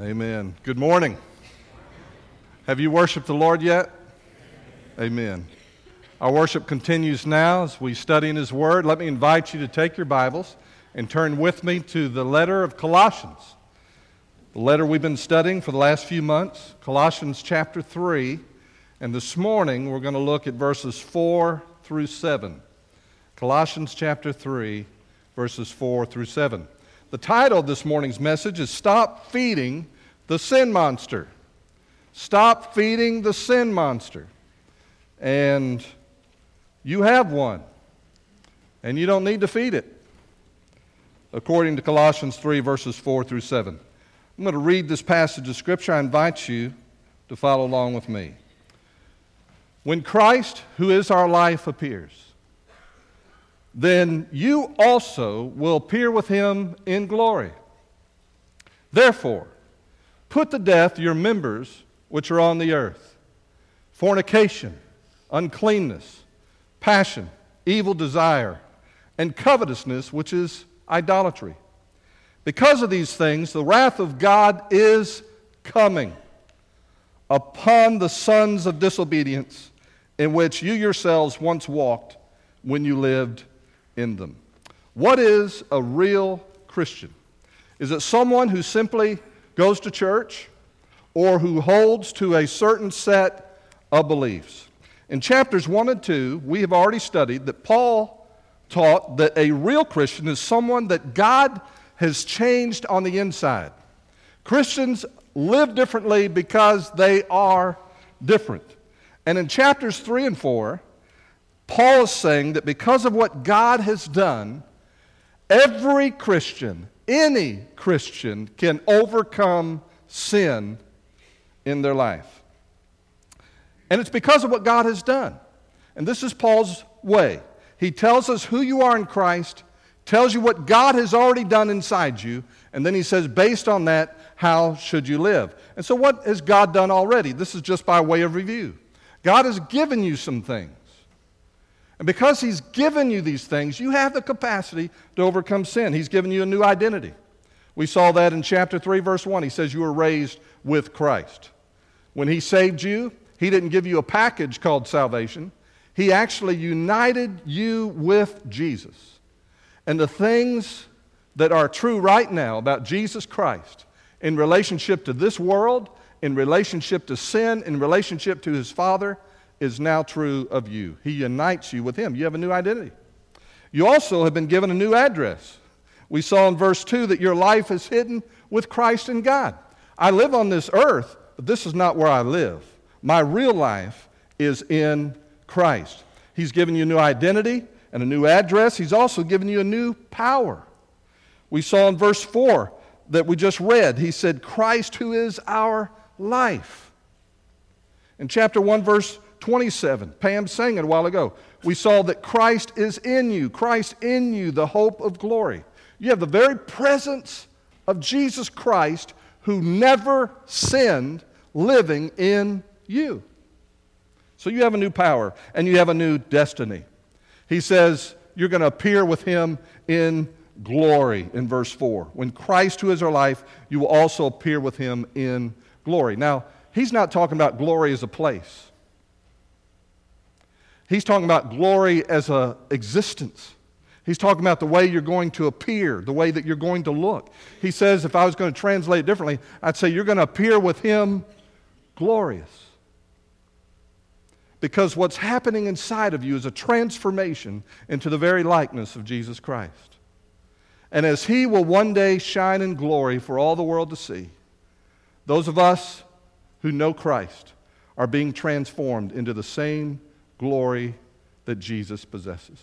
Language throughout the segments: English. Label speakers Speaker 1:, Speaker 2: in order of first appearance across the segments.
Speaker 1: Amen. Good morning. Have you worshiped the Lord yet? Amen. Our worship continues now as we study in His Word. Let me invite you to take your Bibles and turn with me to the letter of Colossians, the letter we've been studying for the last few months, Colossians chapter 3. And this morning we're going to look at verses 4 through 7. Colossians chapter 3, verses 4 through 7. The title of this morning's message is Stop Feeding the Sin Monster. Stop feeding the sin monster. And you have one, and you don't need to feed it, according to Colossians 3, verses 4 through 7. I'm going to read this passage of Scripture. I invite you to follow along with me. When Christ, who is our life, appears, then you also will appear with him in glory. Therefore, put to death your members which are on the earth fornication, uncleanness, passion, evil desire, and covetousness, which is idolatry. Because of these things, the wrath of God is coming upon the sons of disobedience, in which you yourselves once walked when you lived in them. What is a real Christian? Is it someone who simply goes to church or who holds to a certain set of beliefs? In chapters 1 and 2, we have already studied that Paul taught that a real Christian is someone that God has changed on the inside. Christians live differently because they are different. And in chapters 3 and 4, Paul is saying that because of what God has done, every Christian, any Christian, can overcome sin in their life. And it's because of what God has done. And this is Paul's way. He tells us who you are in Christ, tells you what God has already done inside you, and then he says, based on that, how should you live? And so, what has God done already? This is just by way of review. God has given you some things. And because He's given you these things, you have the capacity to overcome sin. He's given you a new identity. We saw that in chapter 3, verse 1. He says, You were raised with Christ. When He saved you, He didn't give you a package called salvation, He actually united you with Jesus. And the things that are true right now about Jesus Christ in relationship to this world, in relationship to sin, in relationship to His Father, is now true of you. He unites you with Him. You have a new identity. You also have been given a new address. We saw in verse 2 that your life is hidden with Christ in God. I live on this earth, but this is not where I live. My real life is in Christ. He's given you a new identity and a new address. He's also given you a new power. We saw in verse 4 that we just read, he said, Christ who is our life. In chapter 1, verse 27. Pam sang it a while ago. We saw that Christ is in you, Christ in you, the hope of glory. You have the very presence of Jesus Christ who never sinned living in you. So you have a new power and you have a new destiny. He says you're going to appear with him in glory in verse 4. When Christ, who is our life, you will also appear with him in glory. Now, he's not talking about glory as a place. He's talking about glory as an existence. He's talking about the way you're going to appear, the way that you're going to look. He says, if I was going to translate it differently, I'd say you're going to appear with Him glorious. Because what's happening inside of you is a transformation into the very likeness of Jesus Christ. And as He will one day shine in glory for all the world to see, those of us who know Christ are being transformed into the same glory that Jesus possesses.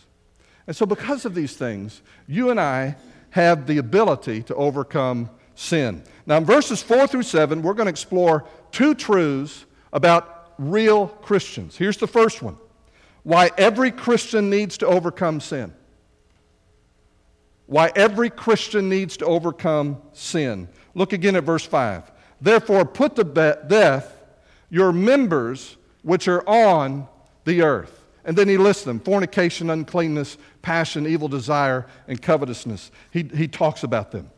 Speaker 1: And so, because of these things, you and I have the ability to overcome sin. Now, in verses 4 through 7, we're going to explore two truths about real Christians. Here's the first one why every Christian needs to overcome sin. Why every Christian needs to overcome sin. Look again at verse 5. Therefore, put to death your members which are on the earth. And then he lists them fornication, uncleanness, passion, evil desire, and covetousness. He, he talks about them.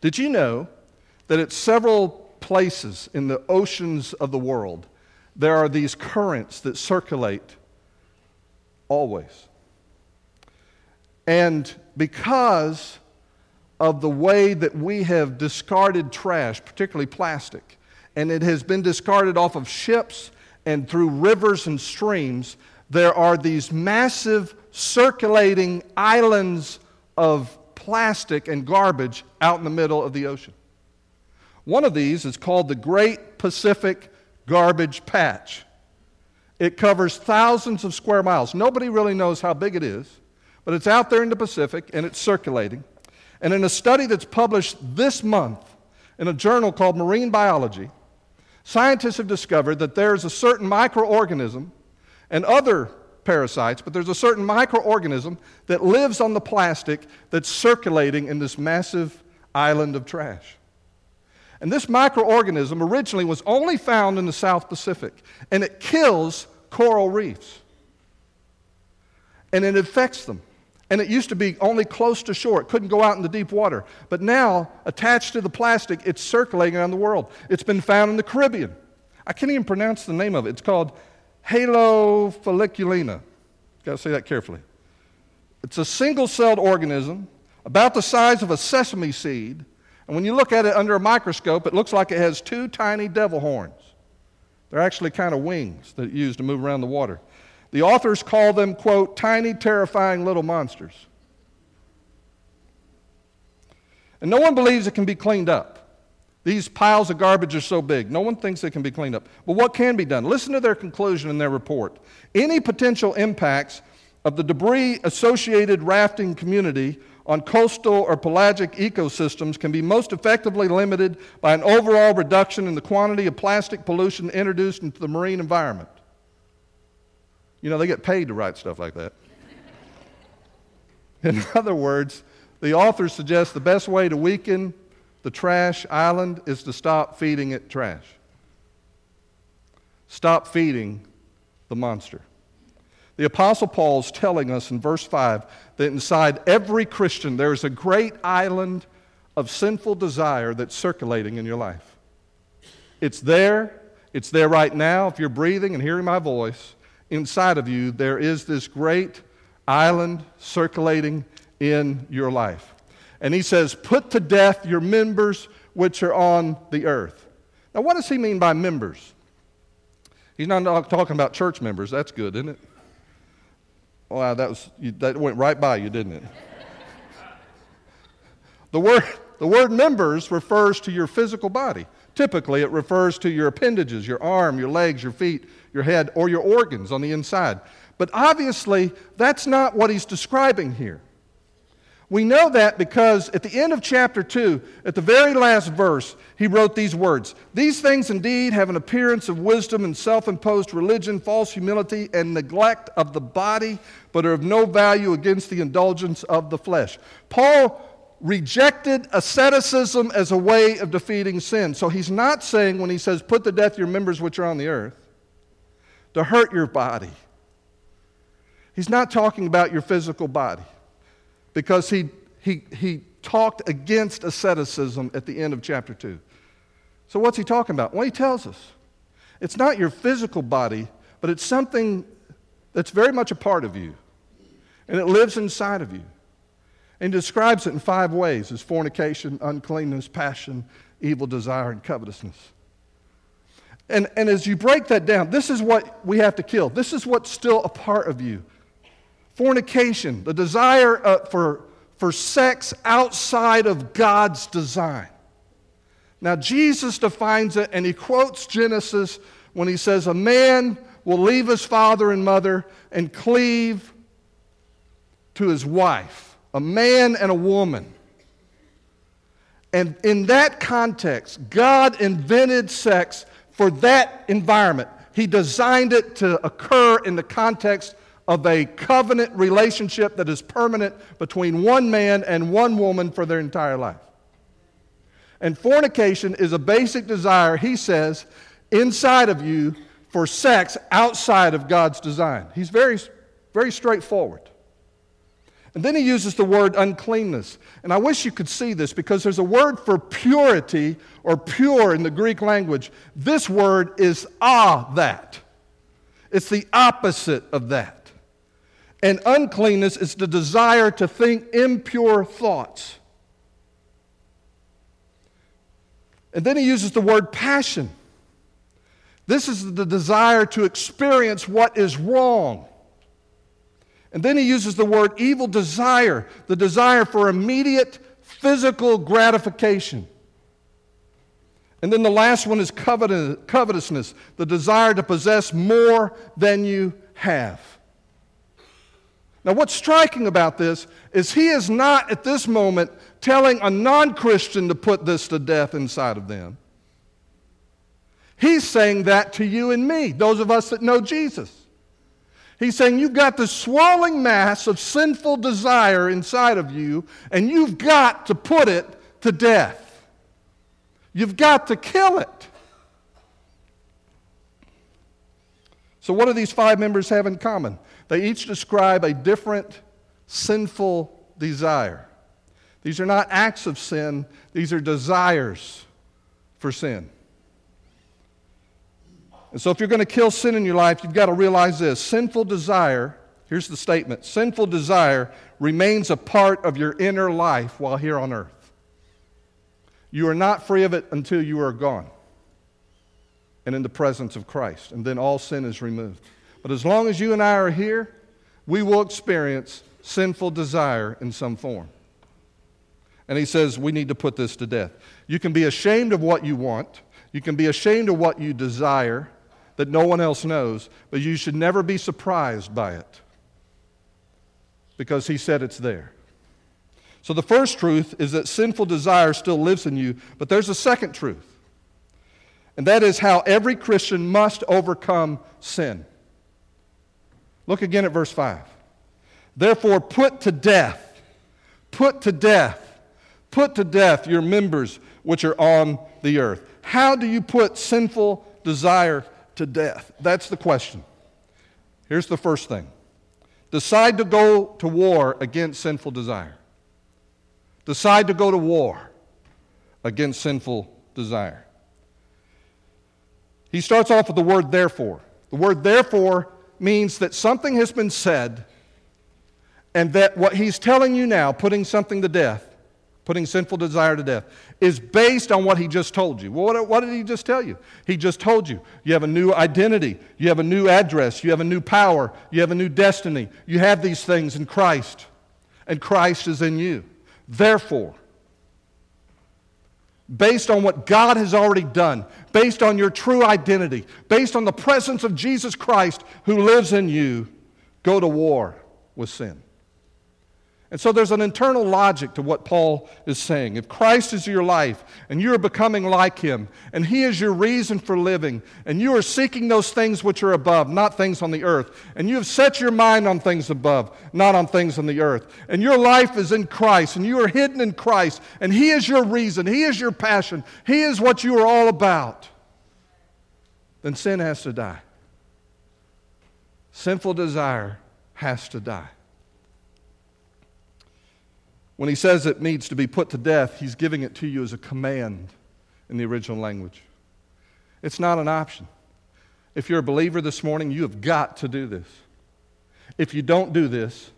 Speaker 1: Did you know that at several places in the oceans of the world, there are these currents that circulate always. And because of the way that we have discarded trash, particularly plastic, and it has been discarded off of ships and through rivers and streams, there are these massive circulating islands of plastic and garbage out in the middle of the ocean. One of these is called the Great Pacific Garbage Patch. It covers thousands of square miles. Nobody really knows how big it is, but it's out there in the Pacific and it's circulating. And in a study that's published this month in a journal called Marine Biology, scientists have discovered that there's a certain microorganism and other parasites, but there's a certain microorganism that lives on the plastic that's circulating in this massive island of trash. And this microorganism originally was only found in the South Pacific, and it kills coral reefs. And it infects them. And it used to be only close to shore. It couldn't go out in the deep water. But now, attached to the plastic, it's circulating around the world. It's been found in the Caribbean. I can't even pronounce the name of it. It's called Halofolliculina. Got to say that carefully. It's a single celled organism about the size of a sesame seed and when you look at it under a microscope, it looks like it has two tiny devil horns. They're actually kind of wings that it used to move around the water. The authors call them, quote, tiny, terrifying little monsters. And no one believes it can be cleaned up. These piles of garbage are so big. No one thinks it can be cleaned up. But what can be done? Listen to their conclusion in their report. Any potential impacts of the debris associated rafting community on coastal or pelagic ecosystems can be most effectively limited by an overall reduction in the quantity of plastic pollution introduced into the marine environment. You know, they get paid to write stuff like that. In other words, the author suggests the best way to weaken the trash island is to stop feeding it trash. Stop feeding the monster. The Apostle Paul is telling us in verse 5 that inside every Christian there is a great island of sinful desire that's circulating in your life. It's there, it's there right now. If you're breathing and hearing my voice, inside of you there is this great island circulating in your life. And he says, Put to death your members which are on the earth. Now, what does he mean by members? He's not talking about church members. That's good, isn't it? Wow, that, was, you, that went right by you, didn't it? the, word, the word members refers to your physical body. Typically, it refers to your appendages, your arm, your legs, your feet, your head, or your organs on the inside. But obviously, that's not what he's describing here. We know that because at the end of chapter 2, at the very last verse, he wrote these words These things indeed have an appearance of wisdom and self imposed religion, false humility, and neglect of the body, but are of no value against the indulgence of the flesh. Paul rejected asceticism as a way of defeating sin. So he's not saying when he says, Put to death your members which are on the earth, to hurt your body. He's not talking about your physical body because he, he, he talked against asceticism at the end of chapter 2. So, what's he talking about? Well, he tells us it's not your physical body, but it's something that's very much a part of you, and it lives inside of you. And describes it in five ways as fornication, uncleanness, passion, evil desire, and covetousness. And, and as you break that down, this is what we have to kill. This is what's still a part of you fornication, the desire uh, for, for sex outside of God's design. Now, Jesus defines it, and he quotes Genesis when he says, A man will leave his father and mother and cleave to his wife, a man and a woman. And in that context, God invented sex for that environment. He designed it to occur in the context of a covenant relationship that is permanent between one man and one woman for their entire life. And fornication is a basic desire, he says, inside of you for sex outside of God's design. He's very, very straightforward. And then he uses the word uncleanness. And I wish you could see this because there's a word for purity or pure in the Greek language. This word is ah that. It's the opposite of that. And uncleanness is the desire to think impure thoughts. And then he uses the word passion. This is the desire to experience what is wrong. And then he uses the word evil desire, the desire for immediate physical gratification. And then the last one is covetousness, the desire to possess more than you have. Now, what's striking about this is he is not at this moment telling a non Christian to put this to death inside of them. He's saying that to you and me, those of us that know Jesus. He's saying you've got this swelling mass of sinful desire inside of you, and you've got to put it to death. You've got to kill it. So, what do these five members have in common? They each describe a different sinful desire. These are not acts of sin, these are desires for sin. And so, if you're going to kill sin in your life, you've got to realize this sinful desire, here's the statement sinful desire remains a part of your inner life while here on earth. You are not free of it until you are gone and in the presence of Christ, and then all sin is removed. But as long as you and I are here, we will experience sinful desire in some form. And he says we need to put this to death. You can be ashamed of what you want, you can be ashamed of what you desire, that no one else knows, but you should never be surprised by it because he said it's there. So the first truth is that sinful desire still lives in you, but there's a second truth. And that is how every Christian must overcome sin. Look again at verse 5. Therefore, put to death, put to death, put to death your members which are on the earth. How do you put sinful desire to death? That's the question. Here's the first thing decide to go to war against sinful desire. Decide to go to war against sinful desire. He starts off with the word therefore. The word therefore means that something has been said, and that what he's telling you now, putting something to death, putting sinful desire to death, is based on what he just told you. Well, what, what, did he just tell you? He just told you you have a new identity, you have a new address, you have a new power, you have a new destiny. You have these things in Christ, and Christ is in you. Therefore, based on what God has already done, based on your true identity, based on the presence of Jesus Christ who lives in you, go to war with sin. And so there's an internal logic to what Paul is saying. If Christ is your life and you are becoming like him and he is your reason for living and you are seeking those things which are above, not things on the earth, and you have set your mind on things above, not on things on the earth, and your life is in Christ and you are hidden in Christ and he is your reason, he is your passion, he is what you are all about, then sin has to die. Sinful desire has to die. When he says it needs to be put to death, he's giving it to you as a command in the original language. It's not an option. If you're a believer this morning, you have got to do this. If you don't do this,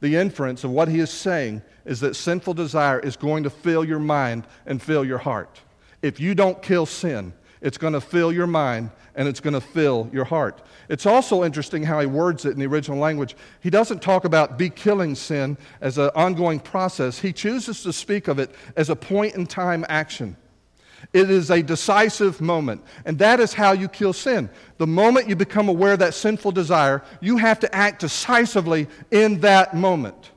Speaker 1: the inference of what he is saying is that sinful desire is going to fill your mind and fill your heart. If you don't kill sin, it's going to fill your mind and it's going to fill your heart. It's also interesting how he words it in the original language. He doesn't talk about be killing sin as an ongoing process, he chooses to speak of it as a point in time action. It is a decisive moment. And that is how you kill sin. The moment you become aware of that sinful desire, you have to act decisively in that moment.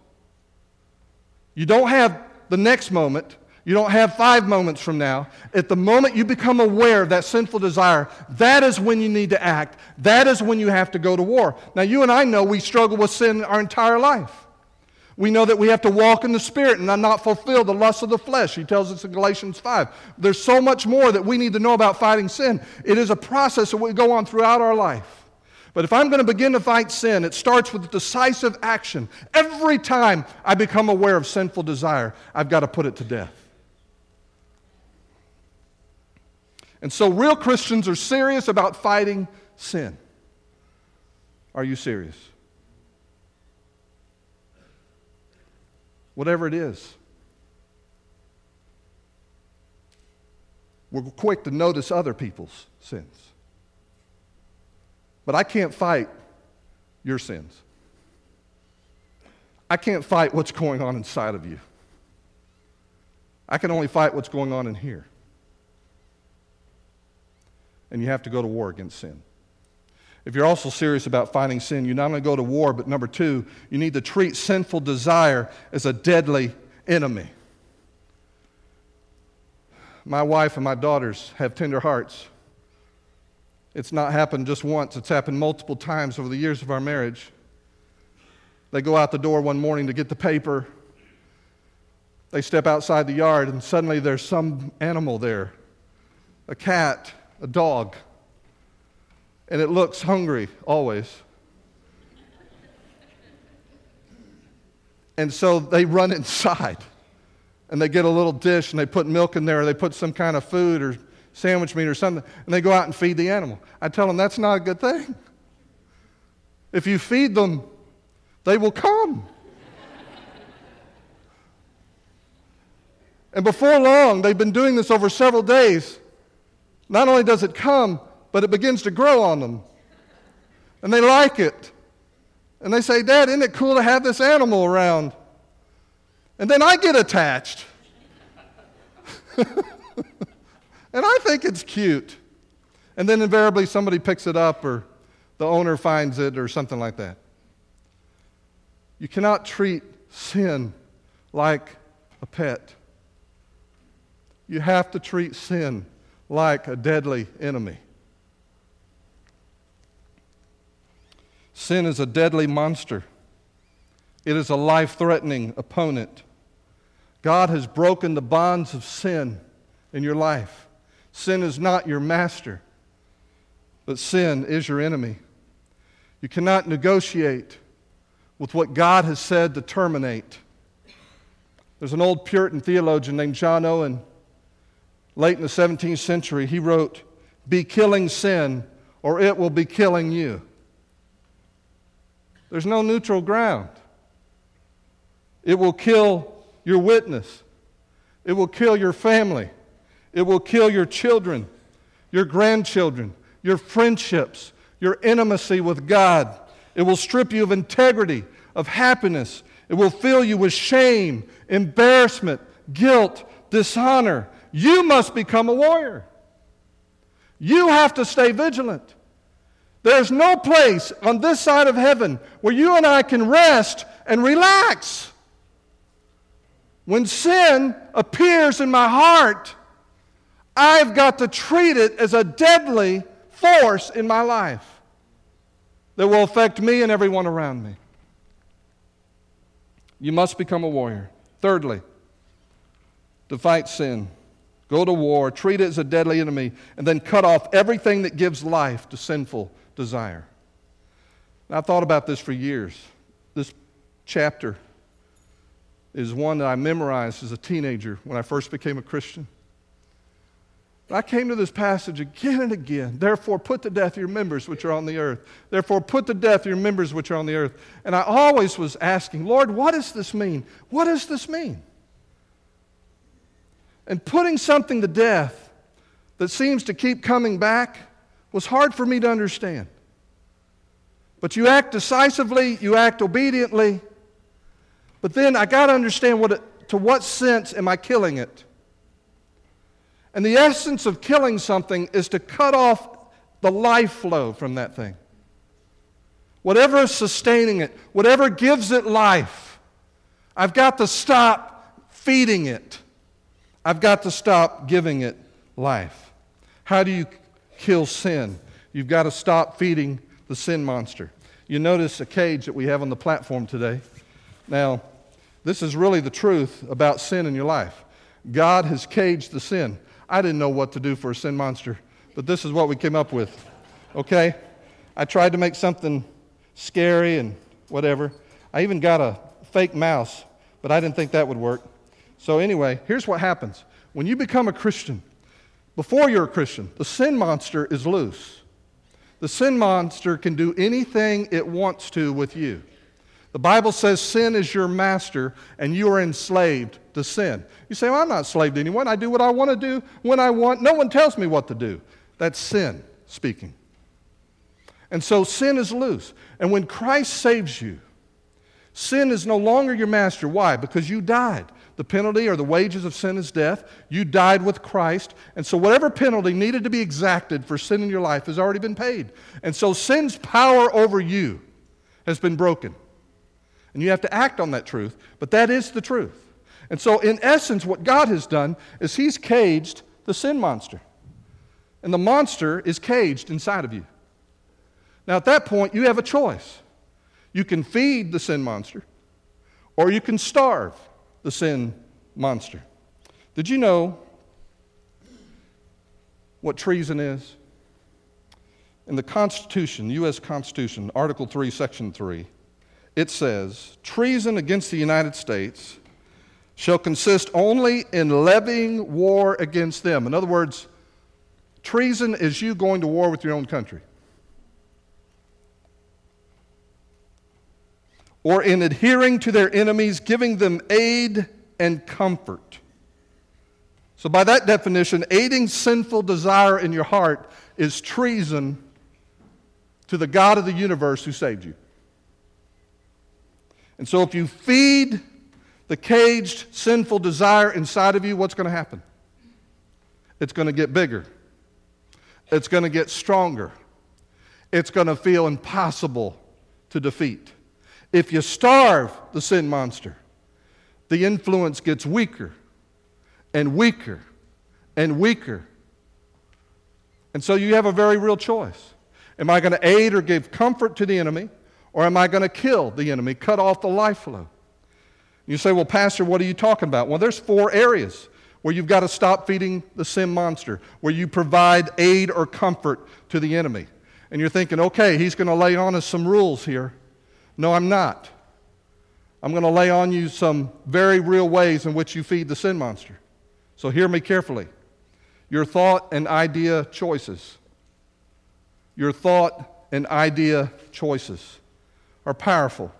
Speaker 1: You don't have the next moment you don't have five moments from now. At the moment you become aware of that sinful desire, that is when you need to act. That is when you have to go to war. Now, you and I know we struggle with sin our entire life. We know that we have to walk in the Spirit and not fulfill the lust of the flesh. He tells us in Galatians 5. There's so much more that we need to know about fighting sin. It is a process that we go on throughout our life. But if I'm going to begin to fight sin, it starts with decisive action. Every time I become aware of sinful desire, I've got to put it to death. And so, real Christians are serious about fighting sin. Are you serious? Whatever it is. We're quick to notice other people's sins. But I can't fight your sins. I can't fight what's going on inside of you. I can only fight what's going on in here. And you have to go to war against sin. If you're also serious about fighting sin, you're not only go to war, but number two, you need to treat sinful desire as a deadly enemy. My wife and my daughters have tender hearts. It's not happened just once, it's happened multiple times over the years of our marriage. They go out the door one morning to get the paper. They step outside the yard, and suddenly there's some animal there a cat, a dog. And it looks hungry always. And so they run inside and they get a little dish and they put milk in there or they put some kind of food or sandwich meat or something, and they go out and feed the animal. I tell them that's not a good thing. If you feed them, they will come. and before long, they've been doing this over several days. Not only does it come, but it begins to grow on them. And they like it. And they say, Dad, isn't it cool to have this animal around? And then I get attached. And I think it's cute. And then invariably somebody picks it up or the owner finds it or something like that. You cannot treat sin like a pet. You have to treat sin like a deadly enemy. Sin is a deadly monster. It is a life threatening opponent. God has broken the bonds of sin in your life. Sin is not your master, but sin is your enemy. You cannot negotiate with what God has said to terminate. There's an old Puritan theologian named John Owen. Late in the 17th century, he wrote, Be killing sin, or it will be killing you. There's no neutral ground. It will kill your witness, it will kill your family. It will kill your children, your grandchildren, your friendships, your intimacy with God. It will strip you of integrity, of happiness. It will fill you with shame, embarrassment, guilt, dishonor. You must become a warrior. You have to stay vigilant. There's no place on this side of heaven where you and I can rest and relax. When sin appears in my heart, I've got to treat it as a deadly force in my life that will affect me and everyone around me. You must become a warrior. Thirdly, to fight sin, go to war, treat it as a deadly enemy, and then cut off everything that gives life to sinful desire. Now, I've thought about this for years. This chapter is one that I memorized as a teenager when I first became a Christian. I came to this passage again and again. Therefore, put to death your members which are on the earth. Therefore, put to death your members which are on the earth. And I always was asking, Lord, what does this mean? What does this mean? And putting something to death that seems to keep coming back was hard for me to understand. But you act decisively, you act obediently. But then I got to understand what it, to what sense am I killing it? And the essence of killing something is to cut off the life flow from that thing. Whatever is sustaining it, whatever gives it life, I've got to stop feeding it. I've got to stop giving it life. How do you kill sin? You've got to stop feeding the sin monster. You notice a cage that we have on the platform today. Now, this is really the truth about sin in your life. God has caged the sin. I didn't know what to do for a sin monster, but this is what we came up with. Okay? I tried to make something scary and whatever. I even got a fake mouse, but I didn't think that would work. So, anyway, here's what happens when you become a Christian, before you're a Christian, the sin monster is loose. The sin monster can do anything it wants to with you. The Bible says sin is your master and you are enslaved to sin. You say, well, I'm not enslaved to anyone. I do what I want to do when I want. No one tells me what to do. That's sin speaking. And so sin is loose. And when Christ saves you, sin is no longer your master. Why? Because you died. The penalty or the wages of sin is death. You died with Christ. And so, whatever penalty needed to be exacted for sin in your life has already been paid. And so, sin's power over you has been broken. And you have to act on that truth, but that is the truth. And so, in essence, what God has done is He's caged the sin monster. And the monster is caged inside of you. Now, at that point, you have a choice. You can feed the sin monster, or you can starve the sin monster. Did you know what treason is? In the Constitution, U.S. Constitution, Article 3, Section 3, it says treason against the United States shall consist only in levying war against them. In other words, treason is you going to war with your own country. Or in adhering to their enemies, giving them aid and comfort. So, by that definition, aiding sinful desire in your heart is treason to the God of the universe who saved you. And so, if you feed the caged sinful desire inside of you, what's going to happen? It's going to get bigger, it's going to get stronger, it's going to feel impossible to defeat. If you starve the sin monster, the influence gets weaker and weaker and weaker. And so you have a very real choice. Am I going to aid or give comfort to the enemy? Or am I going to kill the enemy, cut off the life flow? You say, well, Pastor, what are you talking about? Well, there's four areas where you've got to stop feeding the sin monster, where you provide aid or comfort to the enemy. And you're thinking, okay, he's going to lay on us some rules here. No, I'm not. I'm going to lay on you some very real ways in which you feed the sin monster. So hear me carefully. Your thought and idea choices. Your thought and idea choices are powerful.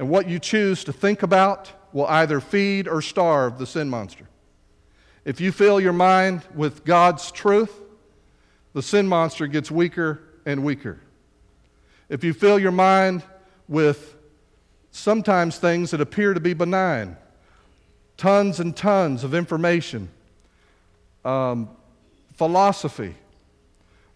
Speaker 1: And what you choose to think about will either feed or starve the sin monster. If you fill your mind with God's truth, the sin monster gets weaker and weaker. If you fill your mind with sometimes things that appear to be benign, tons and tons of information, um, philosophy,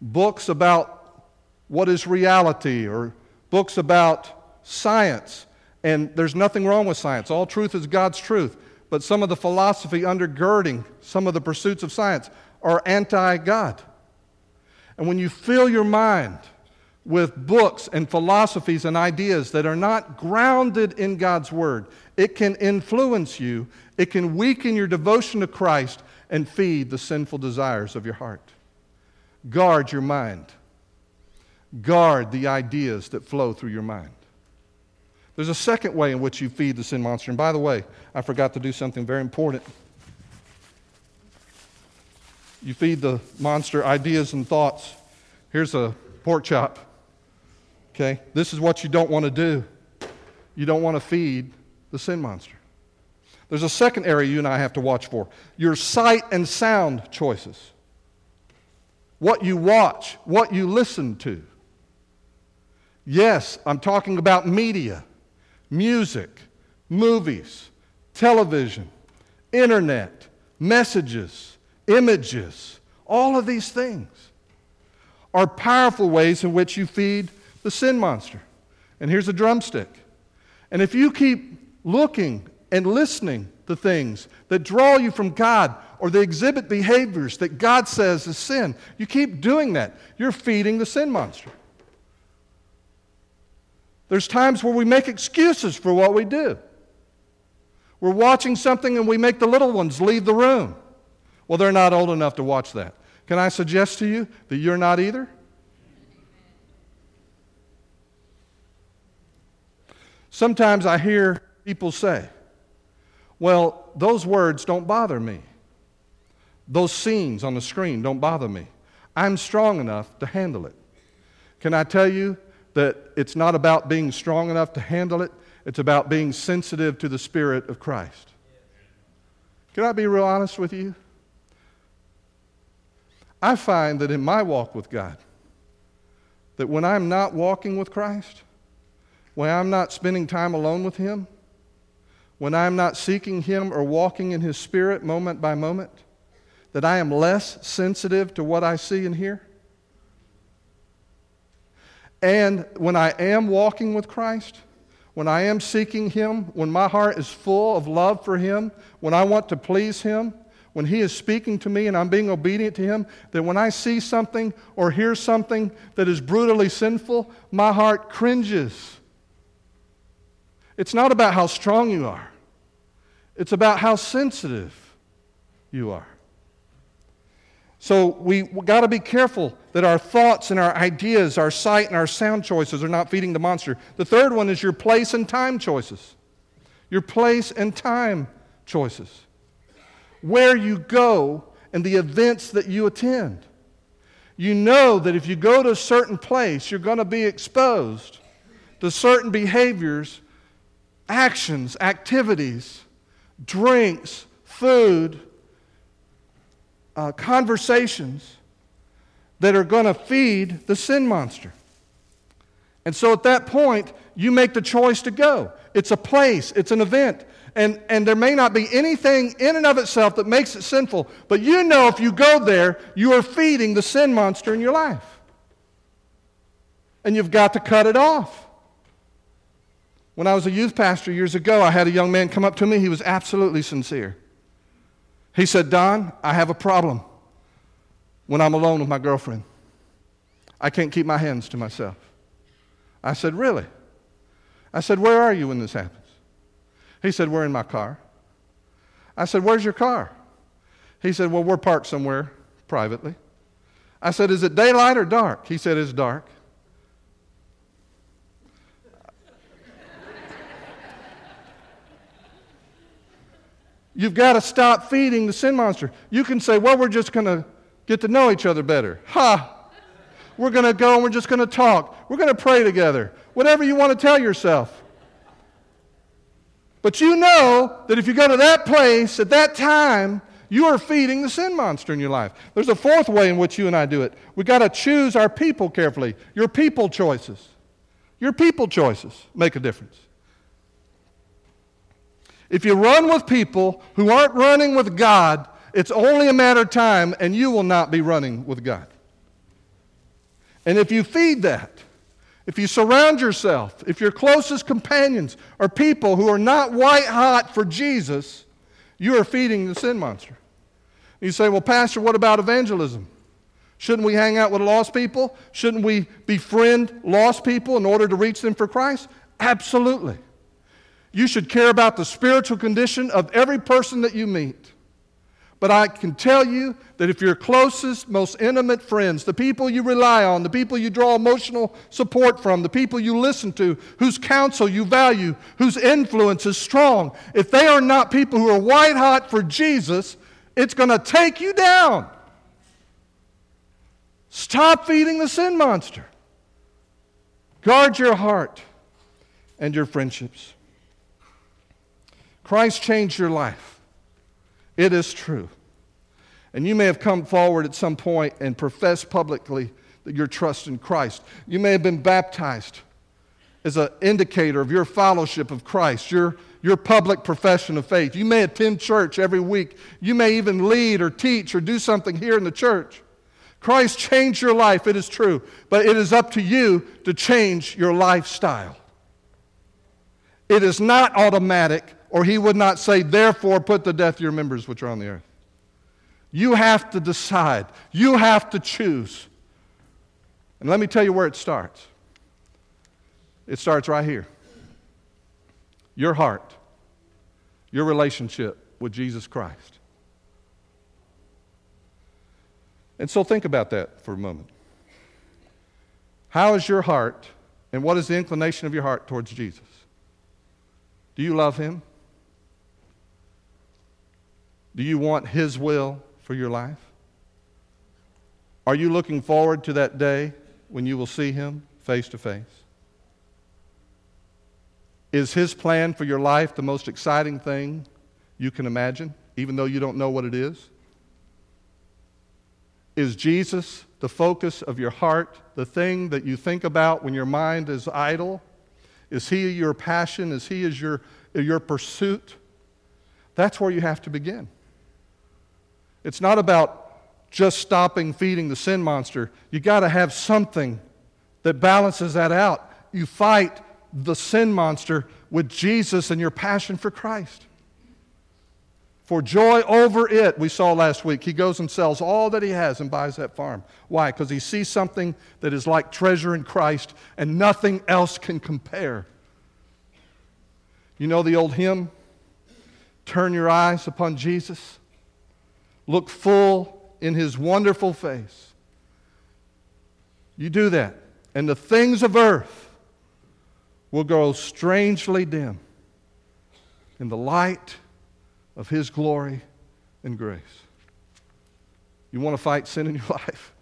Speaker 1: books about what is reality or books about science. And there's nothing wrong with science. All truth is God's truth. But some of the philosophy undergirding some of the pursuits of science are anti God. And when you fill your mind with books and philosophies and ideas that are not grounded in God's Word, it can influence you, it can weaken your devotion to Christ, and feed the sinful desires of your heart. Guard your mind. Guard the ideas that flow through your mind. There's a second way in which you feed the sin monster. And by the way, I forgot to do something very important. You feed the monster ideas and thoughts. Here's a pork chop. Okay? This is what you don't want to do. You don't want to feed the sin monster. There's a second area you and I have to watch for your sight and sound choices. What you watch, what you listen to. Yes, I'm talking about media, music, movies, television, internet, messages, images. All of these things are powerful ways in which you feed the sin monster. And here's a drumstick. And if you keep looking and listening to things that draw you from God or they exhibit behaviors that God says is sin, you keep doing that, you're feeding the sin monster. There's times where we make excuses for what we do. We're watching something and we make the little ones leave the room. Well, they're not old enough to watch that. Can I suggest to you that you're not either? Sometimes I hear people say, well, those words don't bother me. Those scenes on the screen don't bother me. I'm strong enough to handle it. Can I tell you that it's not about being strong enough to handle it, it's about being sensitive to the Spirit of Christ. Can I be real honest with you? I find that in my walk with God, that when I'm not walking with Christ, when I'm not spending time alone with Him, when I'm not seeking Him or walking in His Spirit moment by moment, that I am less sensitive to what I see and hear? And when I am walking with Christ, when I am seeking Him, when my heart is full of love for Him, when I want to please Him, when He is speaking to me and I'm being obedient to Him, that when I see something or hear something that is brutally sinful, my heart cringes. It's not about how strong you are, it's about how sensitive you are. So we got to be careful that our thoughts and our ideas, our sight and our sound choices are not feeding the monster. The third one is your place and time choices. Your place and time choices. Where you go and the events that you attend. You know that if you go to a certain place, you're going to be exposed to certain behaviors, actions, activities, drinks, food, uh, conversations that are going to feed the sin monster. And so at that point, you make the choice to go. It's a place, it's an event. And, and there may not be anything in and of itself that makes it sinful, but you know if you go there, you are feeding the sin monster in your life. And you've got to cut it off. When I was a youth pastor years ago, I had a young man come up to me. He was absolutely sincere. He said, Don, I have a problem when I'm alone with my girlfriend. I can't keep my hands to myself. I said, Really? I said, Where are you when this happens? He said, We're in my car. I said, Where's your car? He said, Well, we're parked somewhere privately. I said, Is it daylight or dark? He said, It's dark. You've got to stop feeding the sin monster. You can say, well, we're just going to get to know each other better. Ha! We're going to go and we're just going to talk. We're going to pray together. Whatever you want to tell yourself. But you know that if you go to that place at that time, you are feeding the sin monster in your life. There's a fourth way in which you and I do it. We've got to choose our people carefully. Your people choices. Your people choices make a difference. If you run with people who aren't running with God, it's only a matter of time and you will not be running with God. And if you feed that, if you surround yourself, if your closest companions are people who are not white hot for Jesus, you are feeding the sin monster. You say, well, Pastor, what about evangelism? Shouldn't we hang out with lost people? Shouldn't we befriend lost people in order to reach them for Christ? Absolutely. You should care about the spiritual condition of every person that you meet. But I can tell you that if your closest, most intimate friends, the people you rely on, the people you draw emotional support from, the people you listen to, whose counsel you value, whose influence is strong, if they are not people who are white hot for Jesus, it's going to take you down. Stop feeding the sin monster. Guard your heart and your friendships. Christ changed your life. It is true. And you may have come forward at some point and professed publicly that your trust in Christ. You may have been baptized as an indicator of your fellowship of Christ, your, your public profession of faith. You may attend church every week. You may even lead or teach or do something here in the church. Christ changed your life, it is true, but it is up to you to change your lifestyle. It is not automatic or he would not say, Therefore, put to death your members which are on the earth. You have to decide, you have to choose. And let me tell you where it starts it starts right here. Your heart, your relationship with Jesus Christ. And so think about that for a moment. How is your heart, and what is the inclination of your heart towards Jesus? Do you love Him? Do you want His will for your life? Are you looking forward to that day when you will see Him face to face? Is His plan for your life the most exciting thing you can imagine, even though you don't know what it is? Is Jesus the focus of your heart, the thing that you think about when your mind is idle? Is He your passion? Is He is your, your pursuit? That's where you have to begin. It's not about just stopping feeding the sin monster. You got to have something that balances that out. You fight the sin monster with Jesus and your passion for Christ. For joy over it, we saw last week, he goes and sells all that he has and buys that farm. Why? Because he sees something that is like treasure in Christ and nothing else can compare. You know the old hymn? Turn your eyes upon Jesus, look full in his wonderful face. You do that, and the things of earth will grow strangely dim in the light of His glory and grace. You want to fight sin in your life?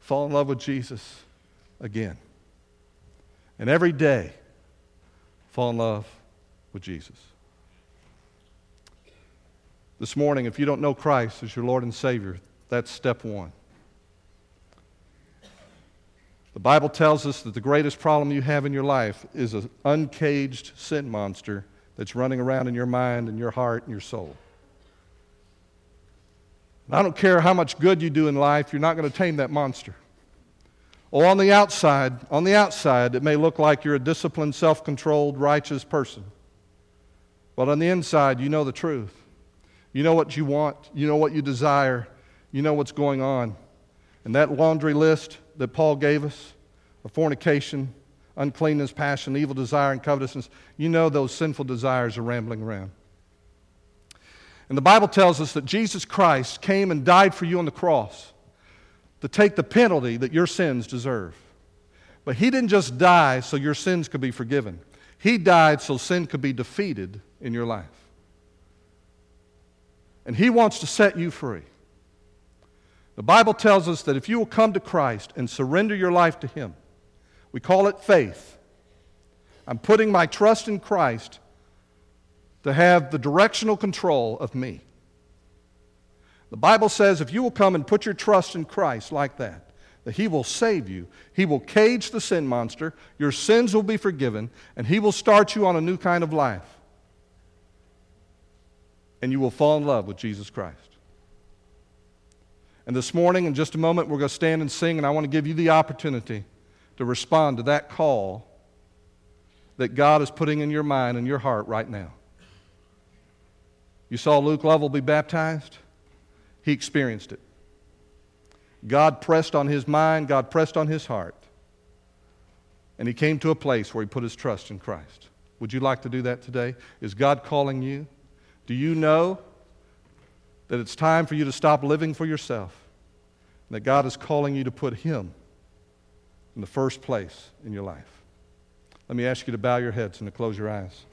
Speaker 1: Fall in love with Jesus again. And every day, fall in love with Jesus. This morning, if you don't know Christ as your Lord and Savior, that's step one. The Bible tells us that the greatest problem you have in your life is an uncaged sin monster that's running around in your mind and your heart and your soul. I don't care how much good you do in life, you're not going to tame that monster. Or on the outside, on the outside, it may look like you're a disciplined, self-controlled, righteous person. But on the inside, you know the truth. You know what you want, you know what you desire, you know what's going on. And that laundry list that Paul gave us of fornication, uncleanness, passion, evil desire, and covetousness, you know those sinful desires are rambling around. And the Bible tells us that Jesus Christ came and died for you on the cross to take the penalty that your sins deserve. But He didn't just die so your sins could be forgiven, He died so sin could be defeated in your life. And He wants to set you free. The Bible tells us that if you will come to Christ and surrender your life to Him, we call it faith. I'm putting my trust in Christ to have the directional control of me. The Bible says if you will come and put your trust in Christ like that, that He will save you. He will cage the sin monster, your sins will be forgiven, and He will start you on a new kind of life. And you will fall in love with Jesus Christ. And this morning, in just a moment, we're going to stand and sing, and I want to give you the opportunity to respond to that call that God is putting in your mind and your heart right now. You saw Luke Lovell be baptized? He experienced it. God pressed on his mind, God pressed on his heart, and he came to a place where he put his trust in Christ. Would you like to do that today? Is God calling you? Do you know that it's time for you to stop living for yourself? And that God is calling you to put him in the first place in your life. Let me ask you to bow your heads and to close your eyes.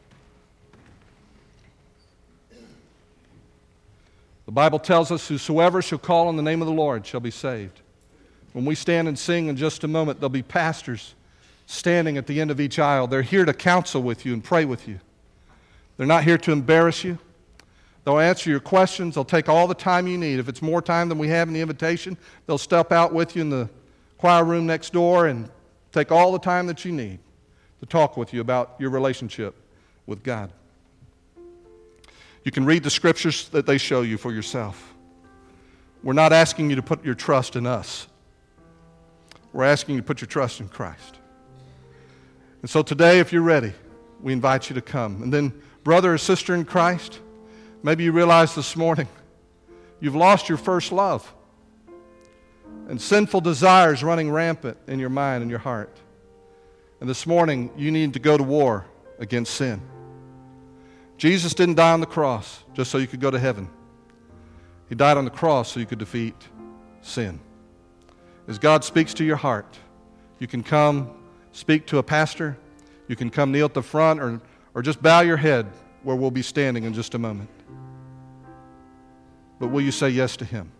Speaker 1: The Bible tells us, Whosoever shall call on the name of the Lord shall be saved. When we stand and sing in just a moment, there'll be pastors standing at the end of each aisle. They're here to counsel with you and pray with you. They're not here to embarrass you. They'll answer your questions. They'll take all the time you need. If it's more time than we have in the invitation, they'll step out with you in the choir room next door and take all the time that you need to talk with you about your relationship with God. You can read the scriptures that they show you for yourself. We're not asking you to put your trust in us. We're asking you to put your trust in Christ. And so today, if you're ready, we invite you to come. And then, brother or sister in Christ, maybe you realize this morning you've lost your first love and sinful desires running rampant in your mind and your heart. And this morning, you need to go to war against sin. Jesus didn't die on the cross just so you could go to heaven, He died on the cross so you could defeat sin. As God speaks to your heart, you can come speak to a pastor, you can come kneel at the front or, or just bow your head where we'll be standing in just a moment. But will you say yes to Him?